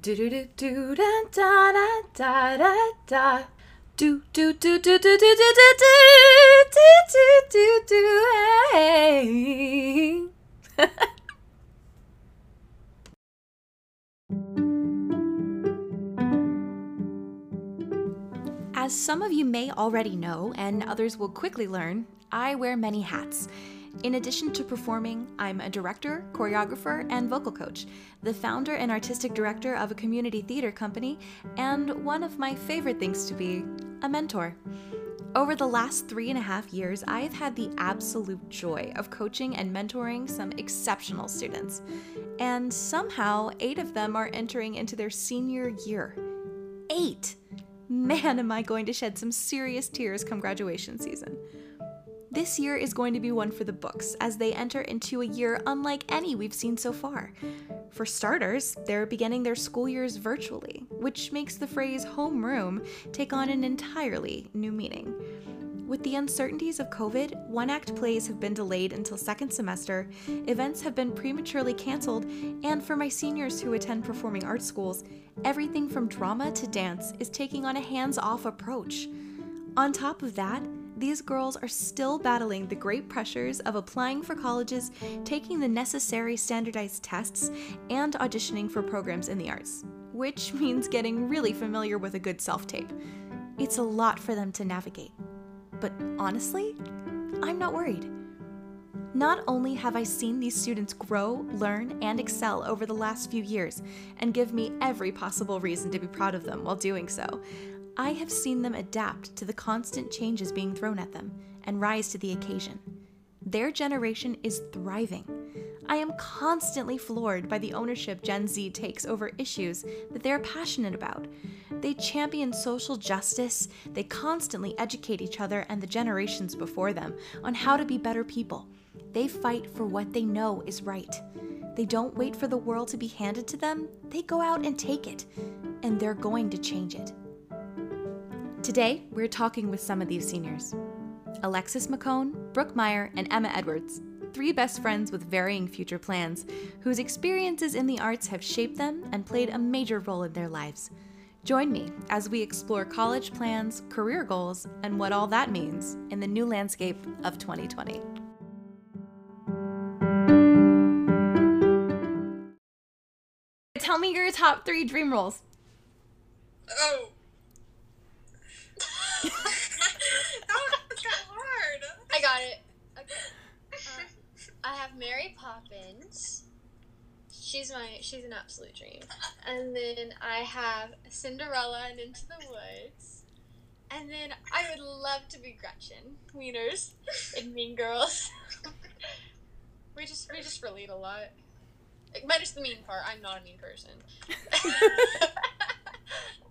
Do do do do da da da da da da. Do do do do do do do do do do do do do hey. As some of you may already know, and others will quickly learn, I wear many hats. In addition to performing, I'm a director, choreographer, and vocal coach, the founder and artistic director of a community theater company, and one of my favorite things to be a mentor. Over the last three and a half years, I've had the absolute joy of coaching and mentoring some exceptional students. And somehow, eight of them are entering into their senior year. Eight! Man, am I going to shed some serious tears come graduation season. This year is going to be one for the books as they enter into a year unlike any we've seen so far. For starters, they're beginning their school years virtually, which makes the phrase homeroom take on an entirely new meaning. With the uncertainties of COVID, one act plays have been delayed until second semester, events have been prematurely canceled, and for my seniors who attend performing arts schools, everything from drama to dance is taking on a hands off approach. On top of that, these girls are still battling the great pressures of applying for colleges, taking the necessary standardized tests, and auditioning for programs in the arts, which means getting really familiar with a good self tape. It's a lot for them to navigate. But honestly, I'm not worried. Not only have I seen these students grow, learn, and excel over the last few years, and give me every possible reason to be proud of them while doing so, I have seen them adapt to the constant changes being thrown at them and rise to the occasion. Their generation is thriving. I am constantly floored by the ownership Gen Z takes over issues that they are passionate about. They champion social justice, they constantly educate each other and the generations before them on how to be better people. They fight for what they know is right. They don't wait for the world to be handed to them, they go out and take it, and they're going to change it. Today, we're talking with some of these seniors Alexis McCone, Brooke Meyer, and Emma Edwards, three best friends with varying future plans, whose experiences in the arts have shaped them and played a major role in their lives. Join me as we explore college plans, career goals, and what all that means in the new landscape of 2020. Tell me your top three dream roles. Oh. that was kind of hard. I got it. Okay. Uh, I have Mary Poppins. She's my she's an absolute dream. And then I have Cinderella and Into the Woods. And then I would love to be Gretchen Wieners in Mean Girls. we just we just relate a lot. Minus the mean part. I'm not a mean person.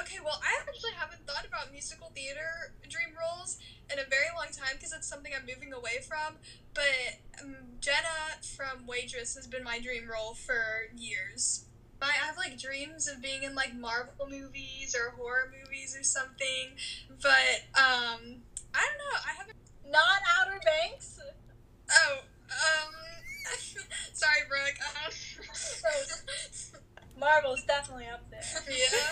Okay, well, I actually haven't thought about musical theater dream roles in a very long time because it's something I'm moving away from. But um, Jenna from Waitress has been my dream role for years. I I have like dreams of being in like Marvel movies or horror movies or something. But um, I don't know. I haven't. Not Outer Banks. Oh, um, sorry, Brooke. Um, Marvel's definitely up there. yeah.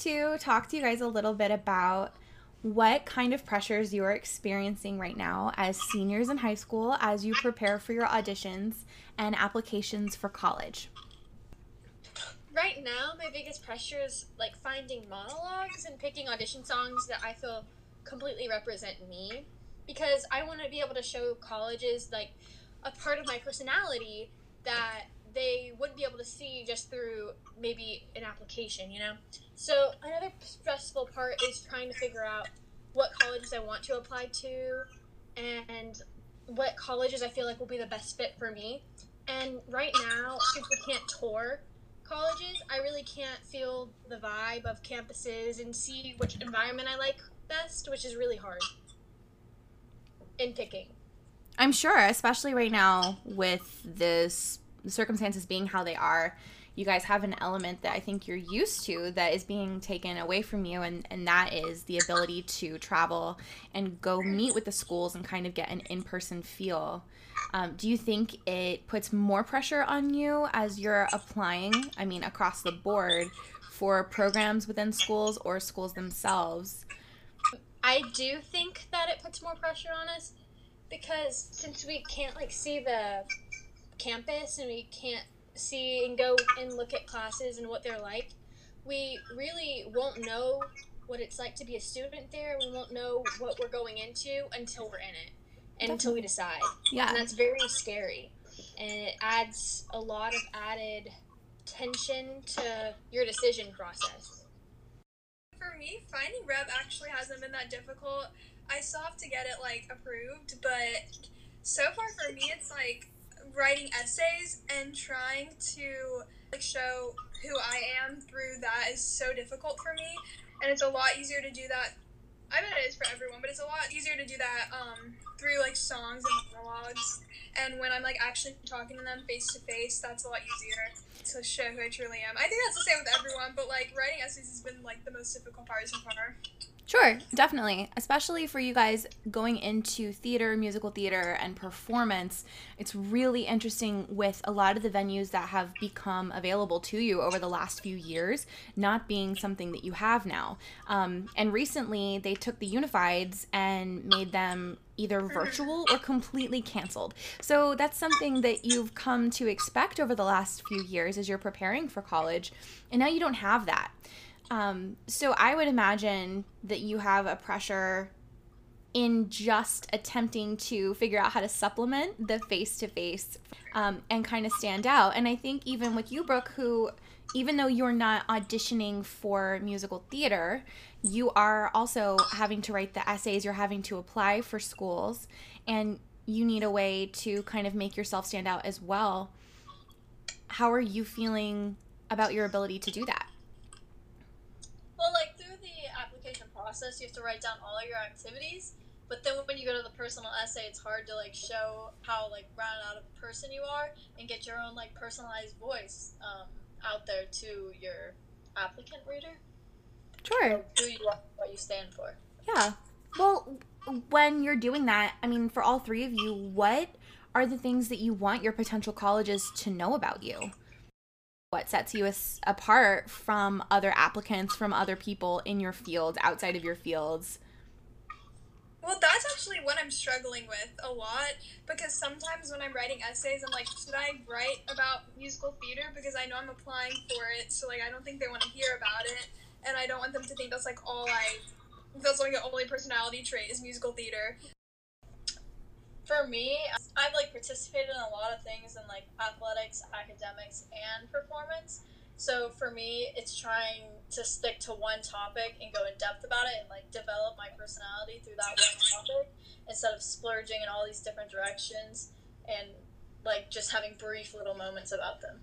To talk to you guys a little bit about what kind of pressures you're experiencing right now as seniors in high school as you prepare for your auditions and applications for college. Right now, my biggest pressure is like finding monologues and picking audition songs that I feel completely represent me because I want to be able to show colleges like a part of my personality that they wouldn't be able to see just through maybe an application, you know? So, another stressful part is trying to figure out what colleges I want to apply to and what colleges I feel like will be the best fit for me. And right now, since we can't tour, colleges, I really can't feel the vibe of campuses and see which environment I like best, which is really hard in picking. I'm sure, especially right now with this the circumstances being how they are, you guys have an element that I think you're used to that is being taken away from you, and, and that is the ability to travel and go meet with the schools and kind of get an in person feel. Um, do you think it puts more pressure on you as you're applying, I mean, across the board for programs within schools or schools themselves? I do think that it puts more pressure on us because since we can't like see the campus and we can't see and go and look at classes and what they're like, we really won't know what it's like to be a student there. We won't know what we're going into until we're in it and until we decide. Yeah. And that's very scary. And it adds a lot of added tension to your decision process. For me, finding rep actually hasn't been that difficult. I still have to get it like approved, but so far for me, it's like writing essays and trying to like show who I am through that is so difficult for me, and it's a lot easier to do that. I bet it is for everyone, but it's a lot easier to do that um, through like songs and monologues. And when I'm like actually talking to them face to face, that's a lot easier to show who I truly am. I think that's the same with everyone, but like writing essays has been like the most difficult part so far. Sure, definitely. Especially for you guys going into theater, musical theater, and performance. It's really interesting with a lot of the venues that have become available to you over the last few years, not being something that you have now. Um, and recently, they took the Unifieds and made them either virtual or completely canceled. So that's something that you've come to expect over the last few years as you're preparing for college. And now you don't have that. Um, so I would imagine that you have a pressure in just attempting to figure out how to supplement the face to face and kind of stand out. And I think even with you, Brooke, who even though you're not auditioning for musical theater, you are also having to write the essays, you're having to apply for schools, and you need a way to kind of make yourself stand out as well. How are you feeling about your ability to do that? Well, like through the application process, you have to write down all your activities. But then when you go to the personal essay, it's hard to like show how like rounded out a person you are and get your own like personalized voice um, out there to your applicant reader. Sure. Who you are, what you stand for. Yeah. Well, when you're doing that, I mean, for all three of you, what are the things that you want your potential colleges to know about you? What sets you as, apart from other applicants, from other people in your field, outside of your fields? Well, that's actually what I'm struggling with a lot because sometimes when I'm writing essays, I'm like, should I write about musical theater? Because I know I'm applying for it, so like I don't think they want to hear about it, and I don't want them to think that's like all I, that's like the only personality trait is musical theater. For me, I've like participated in a lot of things in like athletics, academics, and performance. So for me, it's trying to stick to one topic and go in depth about it and like develop my personality through that one topic instead of splurging in all these different directions and like just having brief little moments about them.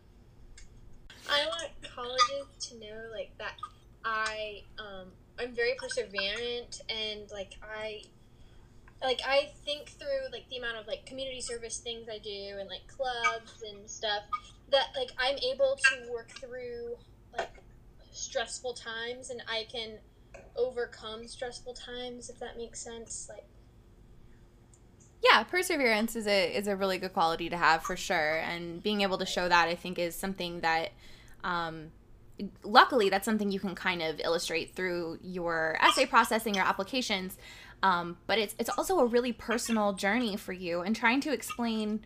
I want colleges to know like that I um I'm very perseverant and like I like I think through like the amount of like community service things I do and like clubs and stuff that like I'm able to work through like stressful times and I can overcome stressful times if that makes sense like yeah perseverance is a is a really good quality to have for sure and being able to show that i think is something that um, luckily that's something you can kind of illustrate through your essay processing your applications um, but it's it's also a really personal journey for you and trying to explain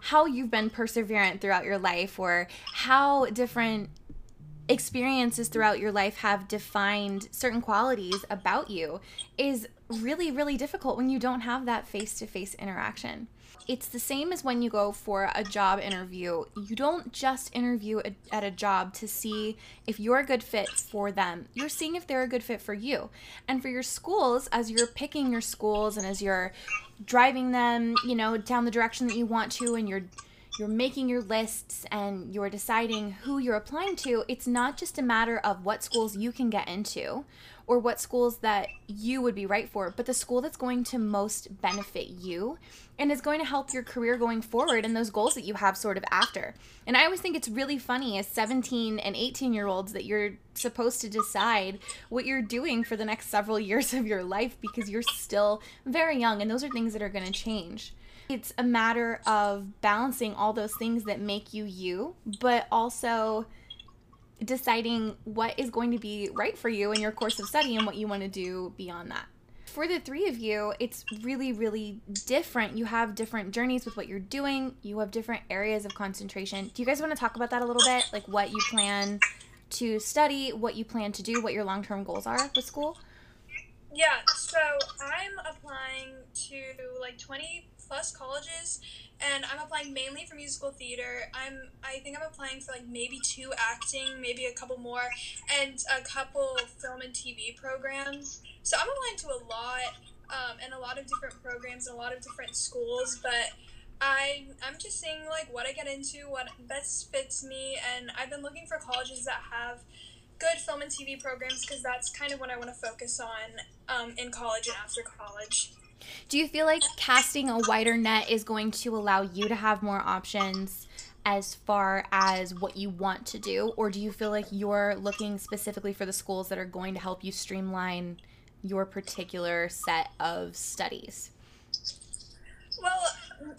how you've been perseverant throughout your life or how different experiences throughout your life have defined certain qualities about you is really really difficult when you don't have that face-to-face interaction it's the same as when you go for a job interview. You don't just interview at a job to see if you're a good fit for them. You're seeing if they're a good fit for you. And for your schools, as you're picking your schools and as you're driving them, you know, down the direction that you want to and you're you're making your lists and you're deciding who you're applying to, it's not just a matter of what schools you can get into or what schools that you would be right for, but the school that's going to most benefit you and is going to help your career going forward and those goals that you have sort of after. And I always think it's really funny as 17 and 18 year olds that you're supposed to decide what you're doing for the next several years of your life because you're still very young and those are things that are going to change. It's a matter of balancing all those things that make you you, but also deciding what is going to be right for you in your course of study and what you want to do beyond that. For the three of you, it's really, really different. You have different journeys with what you're doing, you have different areas of concentration. Do you guys want to talk about that a little bit? Like what you plan to study, what you plan to do, what your long term goals are with school? Yeah, so I'm applying to like 20 plus colleges and I'm applying mainly for musical theater. I'm I think I'm applying for like maybe two acting, maybe a couple more, and a couple film and TV programs. So I'm applying to a lot, um, and a lot of different programs and a lot of different schools. But I I'm just seeing like what I get into, what best fits me, and I've been looking for colleges that have good film and TV programs because that's kind of what I want to focus on um, in college and after college. Do you feel like casting a wider net is going to allow you to have more options as far as what you want to do? Or do you feel like you're looking specifically for the schools that are going to help you streamline your particular set of studies? Well,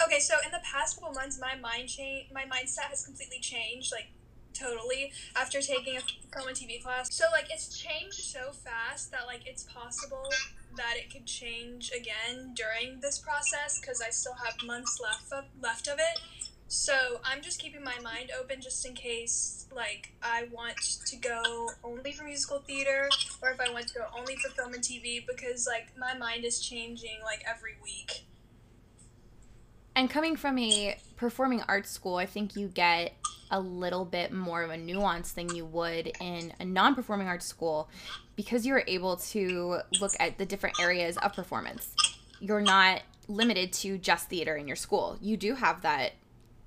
okay, so in the past couple months, my mind change, my mindset has completely changed. Like, totally after taking a film and TV class. So like it's changed so fast that like it's possible that it could change again during this process because I still have months left of, left of it. So I'm just keeping my mind open just in case like I want to go only for musical theater or if I want to go only for film and TV because like my mind is changing like every week. And coming from a performing arts school, I think you get a little bit more of a nuance than you would in a non performing arts school because you're able to look at the different areas of performance. You're not limited to just theater in your school. You do have that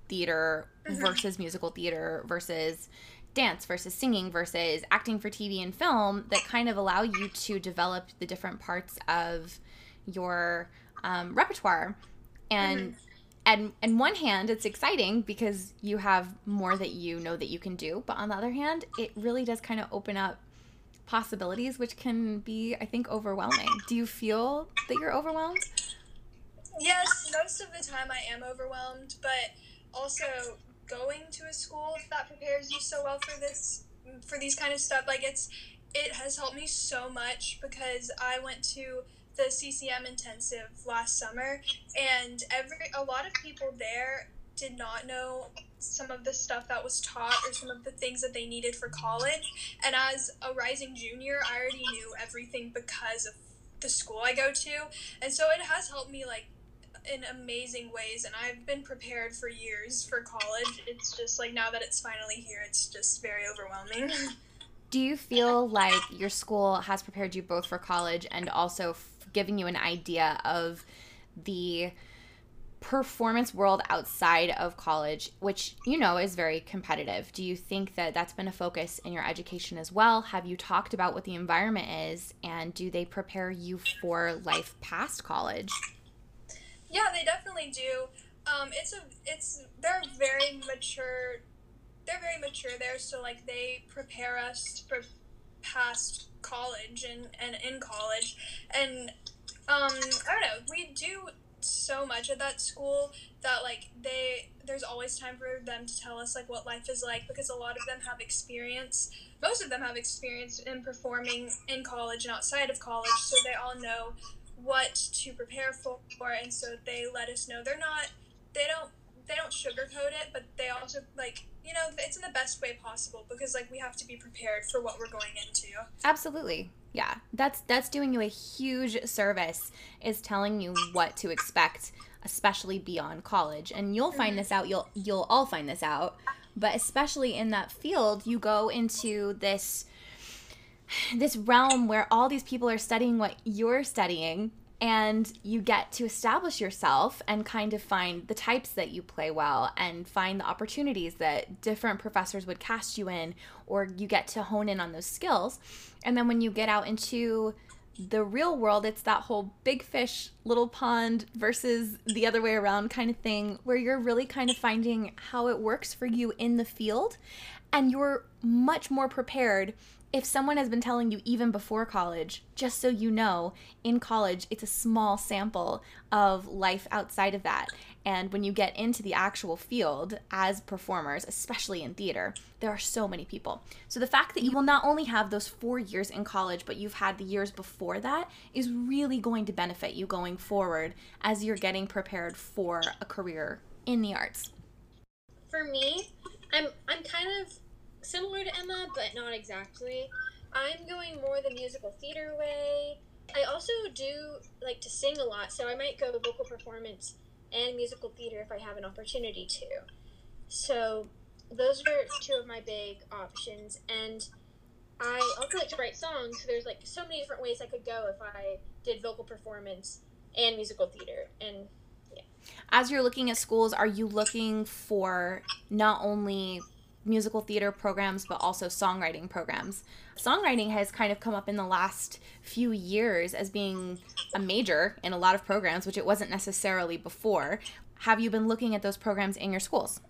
theater mm-hmm. versus musical theater versus dance versus singing versus acting for TV and film that kind of allow you to develop the different parts of your um, repertoire. And mm-hmm and in one hand it's exciting because you have more that you know that you can do but on the other hand it really does kind of open up possibilities which can be i think overwhelming. Do you feel that you're overwhelmed? Yes most of the time i am overwhelmed but also going to a school that prepares you so well for this for these kind of stuff like it's it has helped me so much because i went to the CCM intensive last summer, and every a lot of people there did not know some of the stuff that was taught or some of the things that they needed for college. And as a rising junior, I already knew everything because of the school I go to, and so it has helped me like in amazing ways and I've been prepared for years for college. It's just like now that it's finally here, it's just very overwhelming. Do you feel like your school has prepared you both for college and also giving you an idea of the performance world outside of college, which you know is very competitive. Do you think that that's been a focus in your education as well? Have you talked about what the environment is and do they prepare you for life past college? Yeah, they definitely do. Um, it's a it's they're very mature. They're very mature there, so like they prepare us for past college and, and in college. And um, I don't know, we do so much at that school that like they there's always time for them to tell us like what life is like because a lot of them have experience most of them have experience in performing in college and outside of college so they all know what to prepare for and so they let us know. They're not they don't they don't sugarcoat it but they also like you know, it's in the best way possible because like we have to be prepared for what we're going into. Absolutely. Yeah. That's that's doing you a huge service is telling you what to expect especially beyond college. And you'll find mm-hmm. this out. You'll you'll all find this out. But especially in that field, you go into this this realm where all these people are studying what you're studying and you get to establish yourself and kind of find the types that you play well and find the opportunities that different professors would cast you in or you get to hone in on those skills. And then when you get out into the real world it's that whole big fish little pond versus the other way around kind of thing where you're really kind of finding how it works for you in the field and you're much more prepared if someone has been telling you even before college, just so you know, in college, it's a small sample of life outside of that. And when you get into the actual field as performers, especially in theater, there are so many people. So the fact that you will not only have those four years in college, but you've had the years before that is really going to benefit you going forward as you're getting prepared for a career in the arts. For me, I'm I'm kind of similar to Emma, but not exactly. I'm going more the musical theater way. I also do like to sing a lot, so I might go to vocal performance and musical theater if I have an opportunity to. So those are two of my big options, and I also like to write songs. So there's like so many different ways I could go if I did vocal performance and musical theater, and yeah. As you're looking at schools, are you looking for not only musical theater programs, but also songwriting programs. Songwriting has kind of come up in the last few years as being a major in a lot of programs, which it wasn't necessarily before. Have you been looking at those programs in your schools?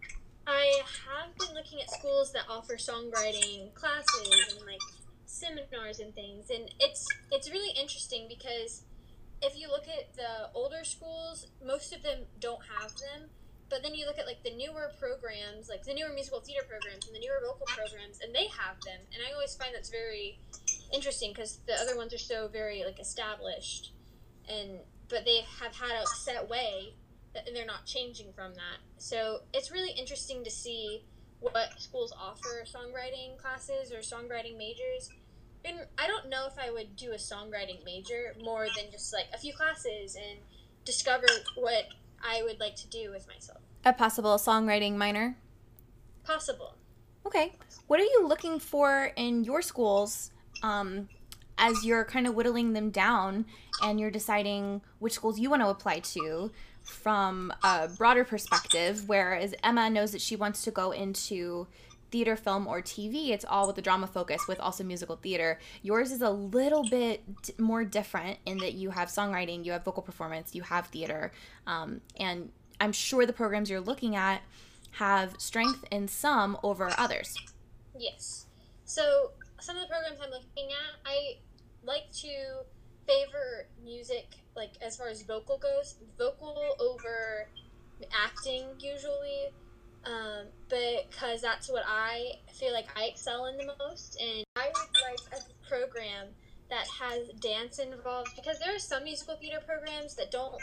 I have been looking at schools that offer songwriting classes and like seminars and things, and it's it's really interesting because if you look at the older schools, most of them don't have them but then you look at like the newer programs, like the newer musical theater programs and the newer vocal programs, and they have them. And I always find that's very interesting because the other ones are so very like established, and but they have had a set way, and they're not changing from that. So it's really interesting to see what schools offer songwriting classes or songwriting majors. And I don't know if I would do a songwriting major more than just like a few classes and discover what I would like to do with myself. A possible songwriting minor? Possible. Okay. What are you looking for in your schools um, as you're kind of whittling them down and you're deciding which schools you want to apply to from a broader perspective? Whereas Emma knows that she wants to go into theater, film, or TV, it's all with the drama focus with also musical theater. Yours is a little bit more different in that you have songwriting, you have vocal performance, you have theater, um, and I'm sure the programs you're looking at have strength in some over others. Yes. So some of the programs I'm looking at, I like to favor music, like as far as vocal goes, vocal over acting usually um, because that's what I feel like I excel in the most. And I would like a program that has dance involved because there are some musical theater programs that don't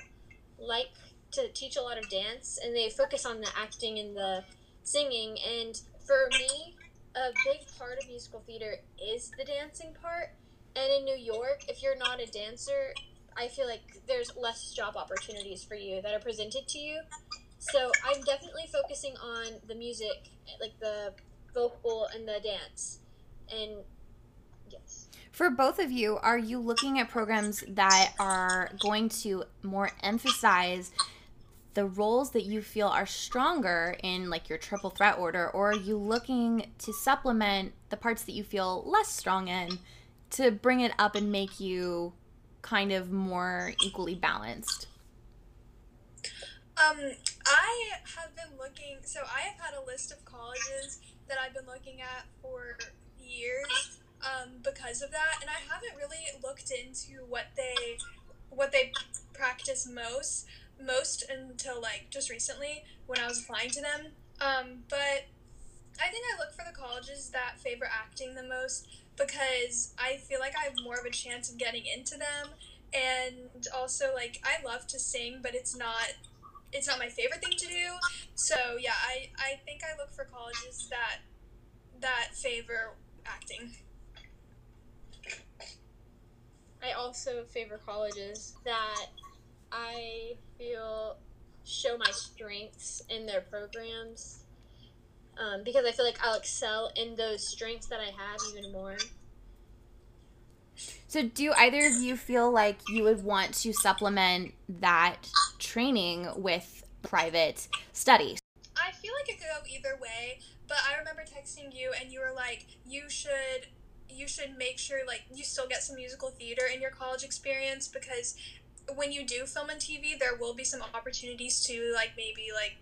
like to teach a lot of dance and they focus on the acting and the singing. And for me, a big part of musical theater is the dancing part. And in New York, if you're not a dancer, I feel like there's less job opportunities for you that are presented to you. So I'm definitely focusing on the music, like the vocal and the dance. And yes. For both of you, are you looking at programs that are going to more emphasize the roles that you feel are stronger in like your triple threat order or are you looking to supplement the parts that you feel less strong in to bring it up and make you kind of more equally balanced? Um, I have been looking. So I have had a list of colleges that I've been looking at for years um, because of that, and I haven't really looked into what they what they practice most most until like just recently when I was applying to them. Um, but I think I look for the colleges that favor acting the most because I feel like I have more of a chance of getting into them. And also, like, I love to sing, but it's not it's not my favorite thing to do. So yeah, I I think I look for colleges that that favor acting. I also favor colleges that I feel show my strengths in their programs um, because I feel like I'll excel in those strengths that I have even more. So, do either of you feel like you would want to supplement that training with private study? I feel like it could go either way, but I remember texting you and you were like, you should you should make sure like you still get some musical theater in your college experience because when you do film and TV, there will be some opportunities to like maybe like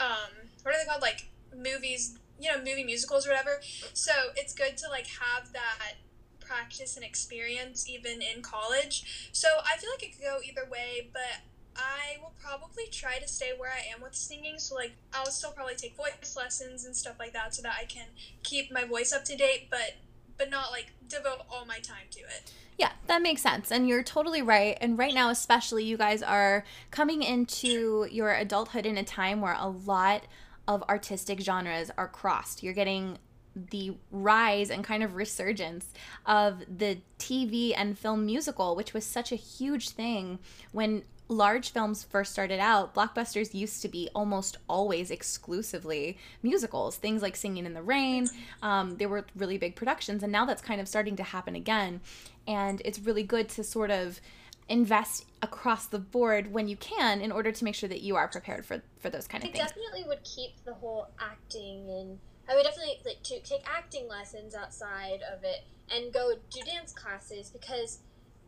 um what are they called like movies you know movie musicals or whatever. So it's good to like have that practice and experience even in college. So I feel like it could go either way, but I will probably try to stay where I am with singing. So like I'll still probably take voice lessons and stuff like that so that I can keep my voice up to date, but but not like devote all my time to it. Yeah, that makes sense. And you're totally right. And right now, especially, you guys are coming into your adulthood in a time where a lot of artistic genres are crossed. You're getting the rise and kind of resurgence of the TV and film musical, which was such a huge thing when large films first started out, blockbusters used to be almost always exclusively musicals. Things like Singing in the Rain, um, they were really big productions, and now that's kind of starting to happen again. And it's really good to sort of invest across the board when you can in order to make sure that you are prepared for for those kind of I things. I definitely would keep the whole acting and I would definitely like to take acting lessons outside of it and go do dance classes because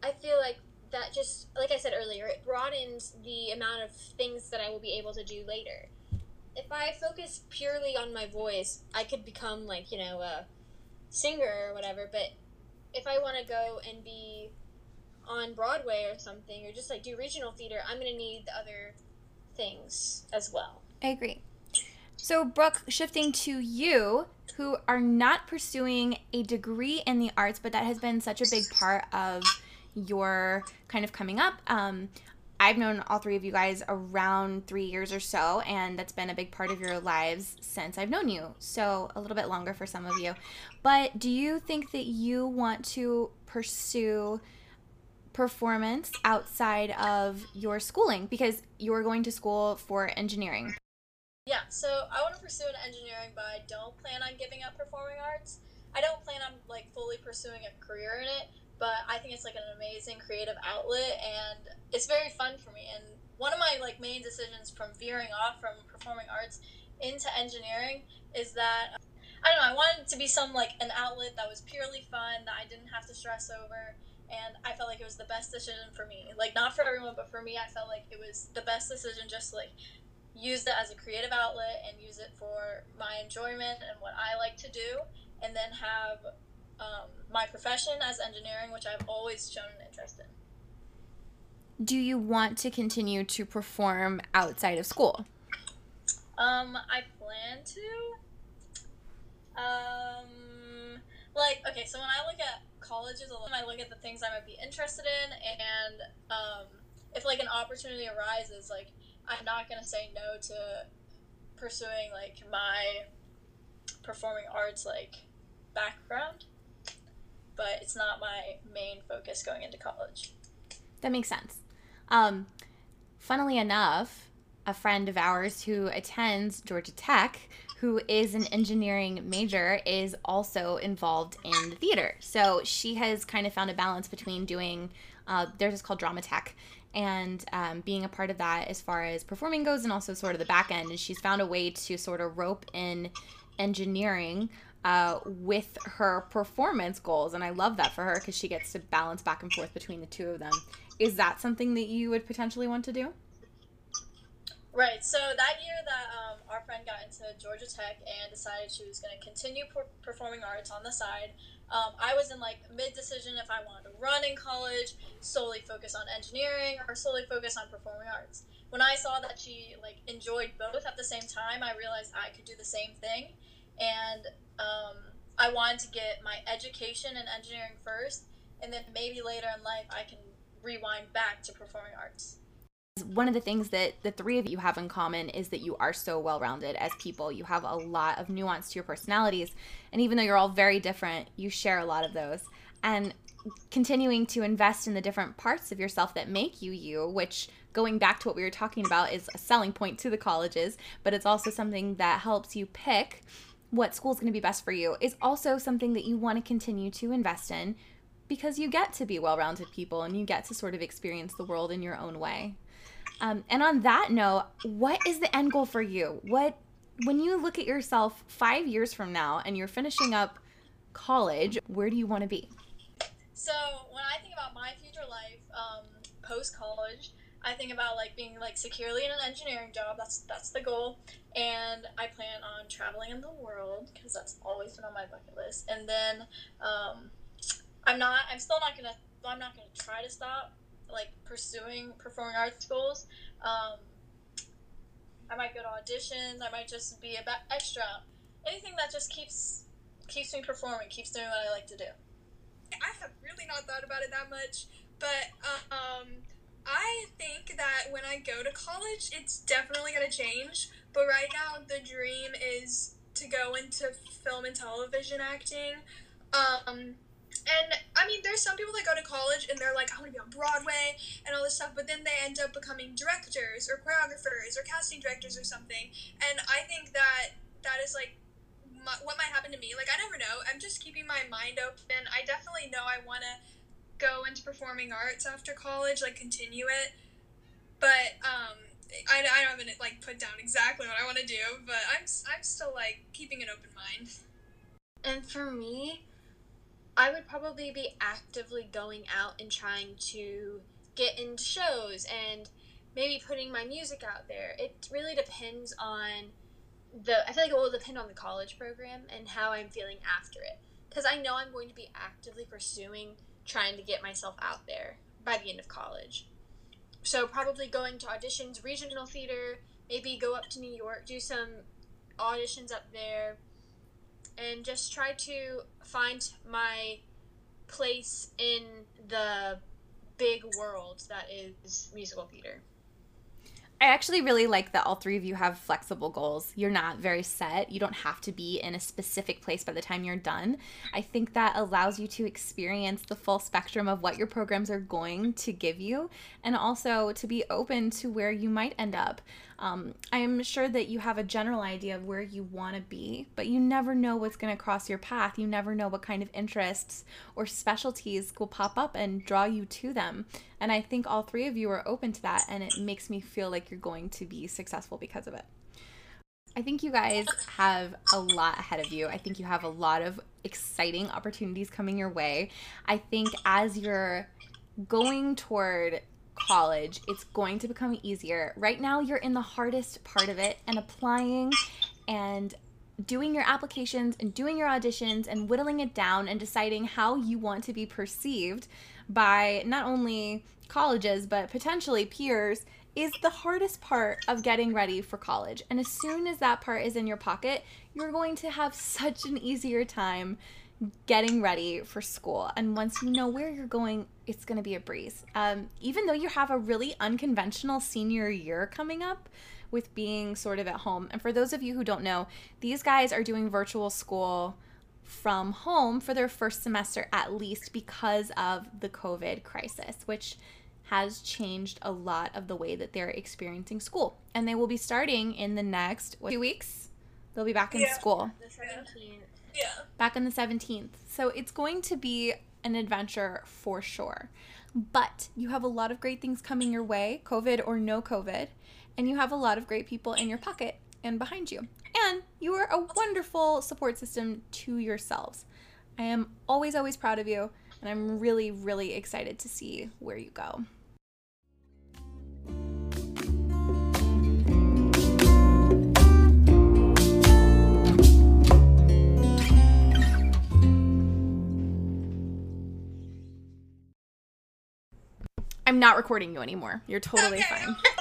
I feel like that just like I said earlier, it broadens the amount of things that I will be able to do later. If I focus purely on my voice, I could become like, you know, a singer or whatever, but if I want to go and be on Broadway or something or just like do regional theater, I'm going to need the other things as well. I agree. So, Brooke, shifting to you, who are not pursuing a degree in the arts, but that has been such a big part of your kind of coming up. Um, I've known all three of you guys around three years or so, and that's been a big part of your lives since I've known you. So, a little bit longer for some of you. But do you think that you want to pursue performance outside of your schooling? Because you're going to school for engineering. Yeah, so I want to pursue an engineering, but I don't plan on giving up performing arts. I don't plan on like fully pursuing a career in it, but I think it's like an amazing creative outlet and it's very fun for me. And one of my like main decisions from veering off from performing arts into engineering is that I don't know, I wanted to be some like an outlet that was purely fun that I didn't have to stress over and I felt like it was the best decision for me. Like not for everyone, but for me I felt like it was the best decision just like use it as a creative outlet and use it for my enjoyment and what I like to do and then have um, my profession as engineering, which I've always shown an interest in. Do you want to continue to perform outside of school? Um, I plan to. Um, like okay, so when I look at colleges, I look at the things I might be interested in, and um, if like an opportunity arises, like I'm not gonna say no to pursuing like my performing arts like background, but it's not my main focus going into college. That makes sense. Um, funnily enough, a friend of ours who attends Georgia Tech, who is an engineering major, is also involved in the theater. So she has kind of found a balance between doing, uh, theirs is called Drama Tech, and um, being a part of that as far as performing goes and also sort of the back end. And she's found a way to sort of rope in engineering uh, with her performance goals. And I love that for her because she gets to balance back and forth between the two of them. Is that something that you would potentially want to do? Right. So that year that um, our friend got into Georgia Tech and decided she was going to continue per- performing arts on the side, um, I was in like mid decision if I wanted to run in college, solely focus on engineering, or solely focus on performing arts. When I saw that she like enjoyed both at the same time, I realized I could do the same thing, and um, I wanted to get my education in engineering first, and then maybe later in life I can rewind back to performing arts. One of the things that the three of you have in common is that you are so well rounded as people. You have a lot of nuance to your personalities. And even though you're all very different, you share a lot of those. And continuing to invest in the different parts of yourself that make you you, which going back to what we were talking about is a selling point to the colleges, but it's also something that helps you pick what school is going to be best for you, is also something that you want to continue to invest in because you get to be well rounded people and you get to sort of experience the world in your own way. Um, and on that note, what is the end goal for you? What, when you look at yourself five years from now and you're finishing up college, where do you want to be? So when I think about my future life, um, post college, I think about like being like securely in an engineering job. That's that's the goal, and I plan on traveling in the world because that's always been on my bucket list. And then um, I'm not. I'm still not gonna. I'm not gonna try to stop like pursuing performing arts goals. Um, I might go to auditions. I might just be a extra. Anything that just keeps keeps me performing, keeps doing what I like to do. I have really not thought about it that much, but um, I think that when I go to college, it's definitely gonna change. But right now, the dream is to go into film and television acting. Um, and I mean, there's some people that go to college and they're like, I want to be on Broadway and all this stuff, but then they end up becoming directors or choreographers or casting directors or something. And I think that that is like my, what might happen to me. Like, I never know. I'm just keeping my mind open. I definitely know I want to go into performing arts after college, like continue it. But um, I, I don't haven't like put down exactly what I want to do, but I'm I'm still like keeping an open mind. And for me, I would probably be actively going out and trying to get into shows and maybe putting my music out there. It really depends on the. I feel like it will depend on the college program and how I'm feeling after it. Because I know I'm going to be actively pursuing trying to get myself out there by the end of college. So probably going to auditions, regional theater, maybe go up to New York, do some auditions up there and just try to find my place in the big world that is musical theater. I actually really like that all three of you have flexible goals. You're not very set. You don't have to be in a specific place by the time you're done. I think that allows you to experience the full spectrum of what your programs are going to give you and also to be open to where you might end up. Um, I'm sure that you have a general idea of where you want to be, but you never know what's going to cross your path. You never know what kind of interests or specialties will pop up and draw you to them. And I think all three of you are open to that, and it makes me feel like you're going to be successful because of it. I think you guys have a lot ahead of you. I think you have a lot of exciting opportunities coming your way. I think as you're going toward college, it's going to become easier. Right now, you're in the hardest part of it and applying and doing your applications and doing your auditions and whittling it down and deciding how you want to be perceived by not only colleges but potentially peers is the hardest part of getting ready for college. And as soon as that part is in your pocket, you're going to have such an easier time getting ready for school. And once you know where you're going, it's going to be a breeze. Um, even though you have a really unconventional senior year coming up with being sort of at home. And for those of you who don't know, these guys are doing virtual school from home for their first semester at least because of the COVID crisis, which has changed a lot of the way that they're experiencing school. And they will be starting in the next what, two weeks. They'll be back in yeah. school. The 17th. Yeah. Back on the 17th. So it's going to be an adventure for sure. But you have a lot of great things coming your way, COVID or no COVID, and you have a lot of great people in your pocket and behind you. And you are a wonderful support system to yourselves. I am always, always proud of you, and I'm really, really excited to see where you go. I'm not recording you anymore. You're totally okay. fine.